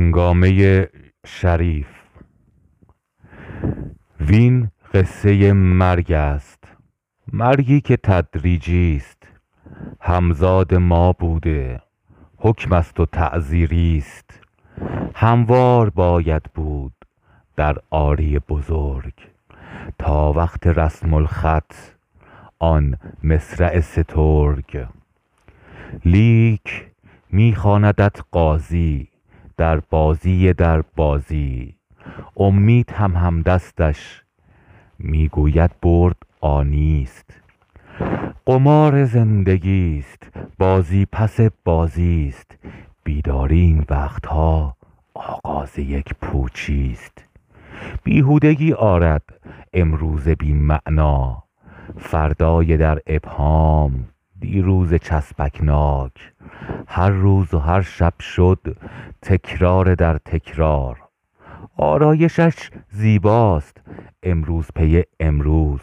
هنگامه شریف. وین قصه مرگ است. مرگی که تدریجی است. همزاد ما بوده. حکم است و تعزیری است. هموار باید بود در آری بزرگ. تا وقت رسم الخط آن مصرع سترگ. لیک می خواندت قاضی در بازی در بازی. امید هم همدستش می گوید برد آنی است قمار زندگی است بازی پس بازی است بیداری این وقت ها آغاز یک پوچی است بیهودگی آرد امروز بی معنی فردای در ابهام دیروز چسبکناک. هر روز و هر شب شد تکرار در تکرار. آرایشش زیباست امروز پی امروز.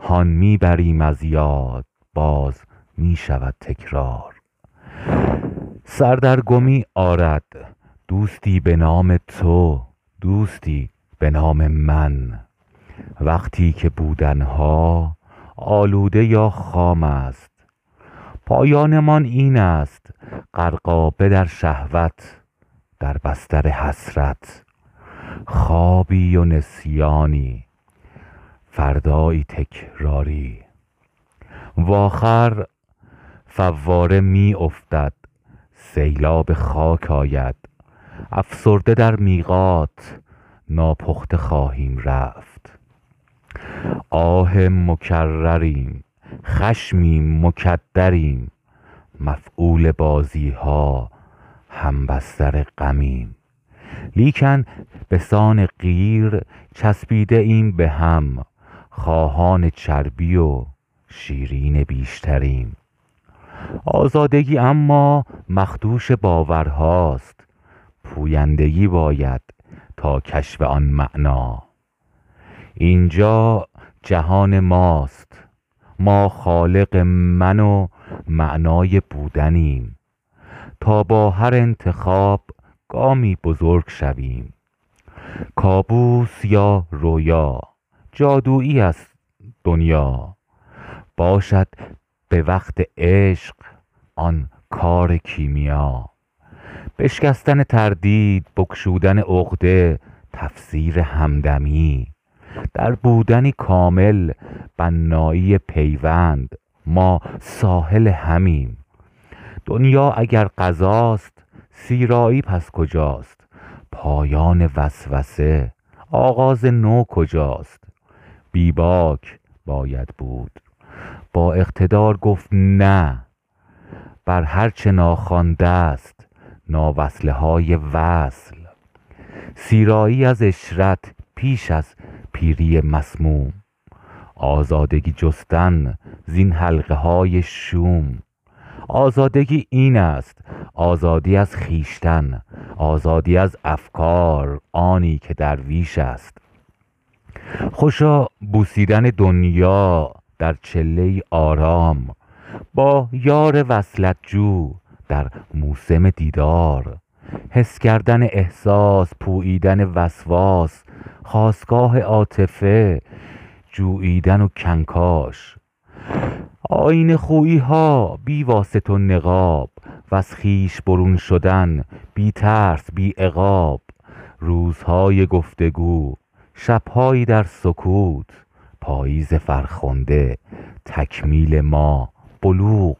هان می بریم از یاد باز می شود تکرار. سر در گمی آرد دوستی به نام تو دوستی به نام من. وقتی که بودن ها آلوده یا خام است پایانمان این است غرقابه در شهوت در بستر حسرت. خوابی و نسیانی فردایی تکراری. و آخر فواره می افتد سیلاب خاک آید. افسرده در میقات ناپخته خواهیم رفت. آه مکرریم خشمیم مکدریم مفعول بازی ها هم بستر غمیم. لیکن به سان قیر چسبیده ایم به هم خواهان چربی و شیرین بیشتریم. آزادگی اما مخدوش باورهاست پویندگی باید تا کشف آن معنا. اینجا جهان ماست. ما خالق من و معنای بودنیم. تا با هر انتخاب گامی بزرگ شویم. کابوس یا رویا جادویی است دنیا. باشد به وقت عشق آن کار کیمیا. بشکستن تردید بگشودن عقده تفسیر همدمی. در بودنی کامل بنایی پیوند ما ساحل همیم. دنیا اگر قضاست سیرایی پس کجاست؟ پایان وسوسه آغاز نو کجاست؟ بی باک باید بود. با اقتدار گفت نه. بر هر چه ناخوانده است ناوصله های وصل. سیرایی از عشرت پیش از پیری مسموم آزادگی جستن زین حلقه های شوم. آزادگی این است آزادی از خویشتن آزادی از افکار آنی که درویش است. خوشا بوسیدن دنیا در چله آرام با یار وصلت جو در موسم دیدار. حس کردن احساس پوییدن وسواس خاستگاه عاطفه جوییدن و کنکاش. آیینه خویی ها بی واسطه و نقاب وز خویش برون شدن بی ترس بی عقاب. روزهای گفتگو شبهایی در سکوت. پاییز فرخنده تکمیل ما بلوغ.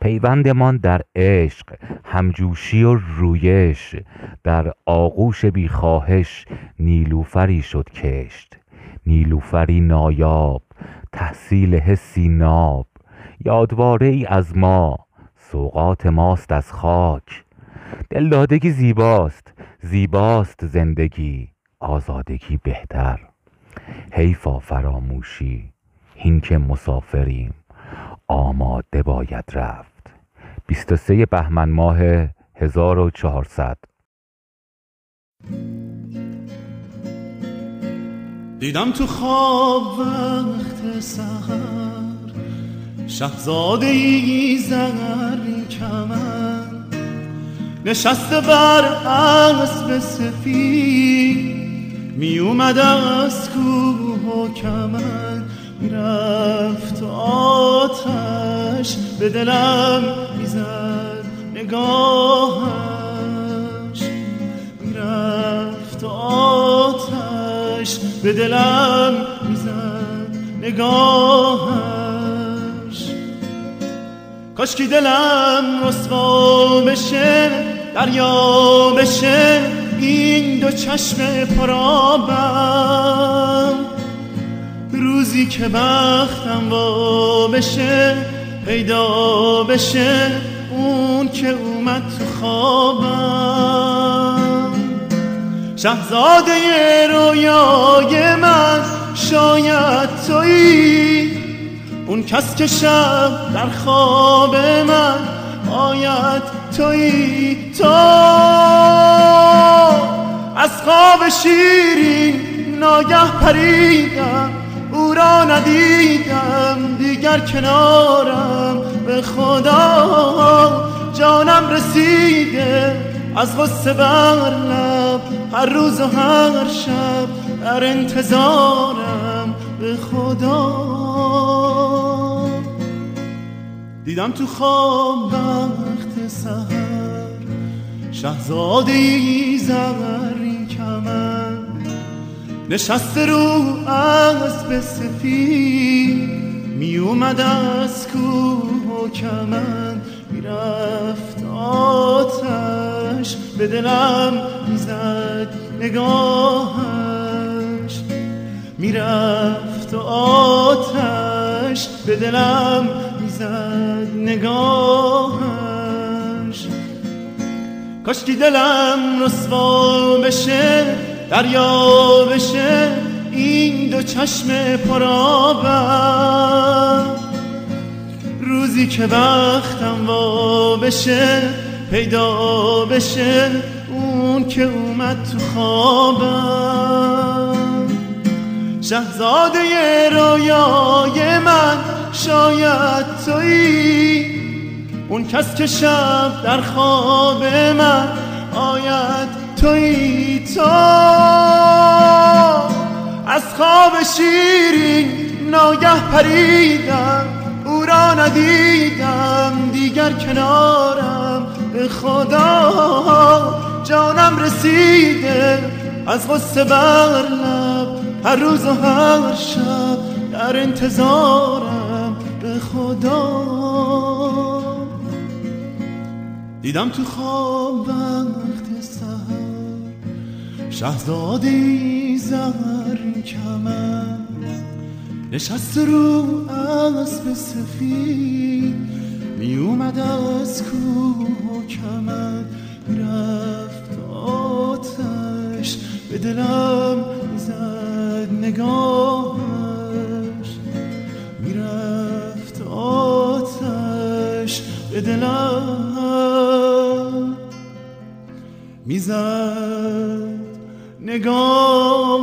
پیوندمان در عشق همجوشی و رویش. در آغوش بی خواهش نیلوفری شد کشت. نیلوفری نایاب تحصیل حسی ناب. یادواره ای از ما سوغات ماست از خاک. دلدادگی زیباست زیباست زندگی آزادگی بهتر. حیفا فراموشی هین که مسافریم. آماده باید رفت. 23 بهمن ماه 1400 دیدم تو خواب وقت سهر شهزاده ای زر کمن نشسته بر اسب سفید می اومد از کوه و کمن می‌رفت آتش به دلم می‌زد نگاهش. می‌رفت آتش به دلم می‌زد نگاهش. کاشکی دلم رسوا بشه دریا بشه این دو چشم پرابم روزی که بختم وا بشه پیدا بشه اون که اومد تو خوابم. شهزاده رویای من شاید تویی. اون کس که شب در خواب من آید تویی تو از خواب شیرین ناگه پریدم. را ندیدم دیگر کنارم. به خدا جانم رسیده از غصه بر لب. هر روز و هر شب در انتظارم. به خدا. دیدم تو خواب وقت سهر شهزاده ای کمن نشسته رو اسب سفید می اومد از کوه و کمن می‌رفت آتش به دلم می‌زد نگاهش. می‌رفت آتش به دلم می‌زد نگاهش. کاشکی دلم رسوا بشه دریا بشه این دو چشم پرابم روزی که وقتم وا بشه پیدا بشه اون که اومد تو خوابم. شهزاده رویای من شاید تویی. اون کس که شب در خواب من آید تویی تو. از خواب شیرین ناگه پریدم او را ندیدم. دیگر کنارم به خدا جانم رسیده. از غصه بر هر روز و هر شب در انتظارم به خدا. دیدم تو خواب وقت سهر شهزادی زمر کمن نشست رو اسب سفید می اومد از کوه و کمن می‌رفت آتش به دلم زد نگاهش. می‌رفت آتش به دلم می‌زد. نگاه